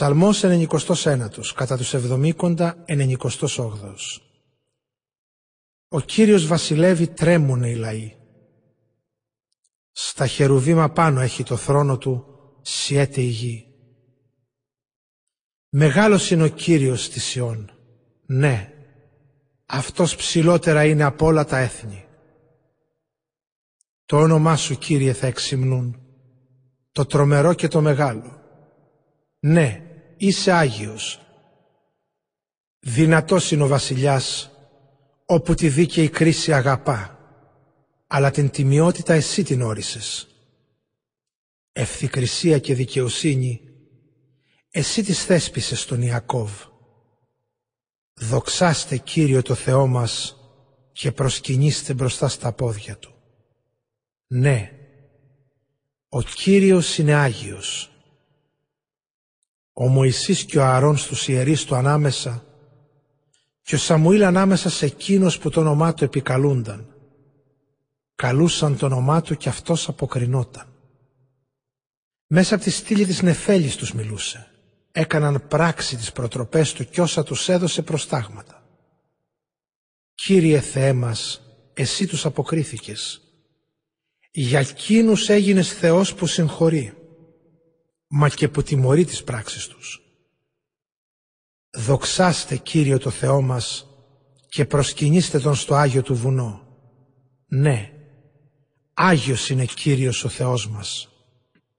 Ψαλμός 99 κατά τους εβδομήκοντα 98 Ο Κύριος βασιλεύει τρέμουνε οι λαοί. Στα χερουβήμα πάνω έχει το θρόνο του, σιέται η γη. Μεγάλος είναι ο Κύριος της Σιών. Ναι, αυτός ψηλότερα είναι από όλα τα έθνη. Το όνομά σου, Κύριε, θα εξυμνούν, το τρομερό και το μεγάλο. Ναι, είσαι Άγιος. Δυνατός είναι ο βασιλιάς, όπου τη δίκαιη κρίση αγαπά, αλλά την τιμιότητα εσύ την όρισες. Ευθυκρισία και δικαιοσύνη, εσύ τις θέσπισες στον Ιακώβ. Δοξάστε Κύριο το Θεό μας και προσκυνήστε μπροστά στα πόδια Του. Ναι, ο Κύριος είναι Άγιος ο Μωυσής και ο Ααρών στους ιερείς του ανάμεσα και ο Σαμουήλ ανάμεσα σε εκείνος που το όνομά του επικαλούνταν. Καλούσαν το όνομά του και αυτός αποκρινόταν. Μέσα από τη στήλη της νεφέλης τους μιλούσε. Έκαναν πράξη τις προτροπές του κι όσα τους έδωσε προστάγματα. Κύριε Θεέ μας, εσύ τους αποκρίθηκες. Για εκείνους έγινες Θεός που συγχωρεί μα και που τιμωρεί τις πράξεις τους. Δοξάστε Κύριο το Θεό μας και προσκυνήστε Τον στο Άγιο του βουνό. Ναι, Άγιος είναι Κύριος ο Θεός μας.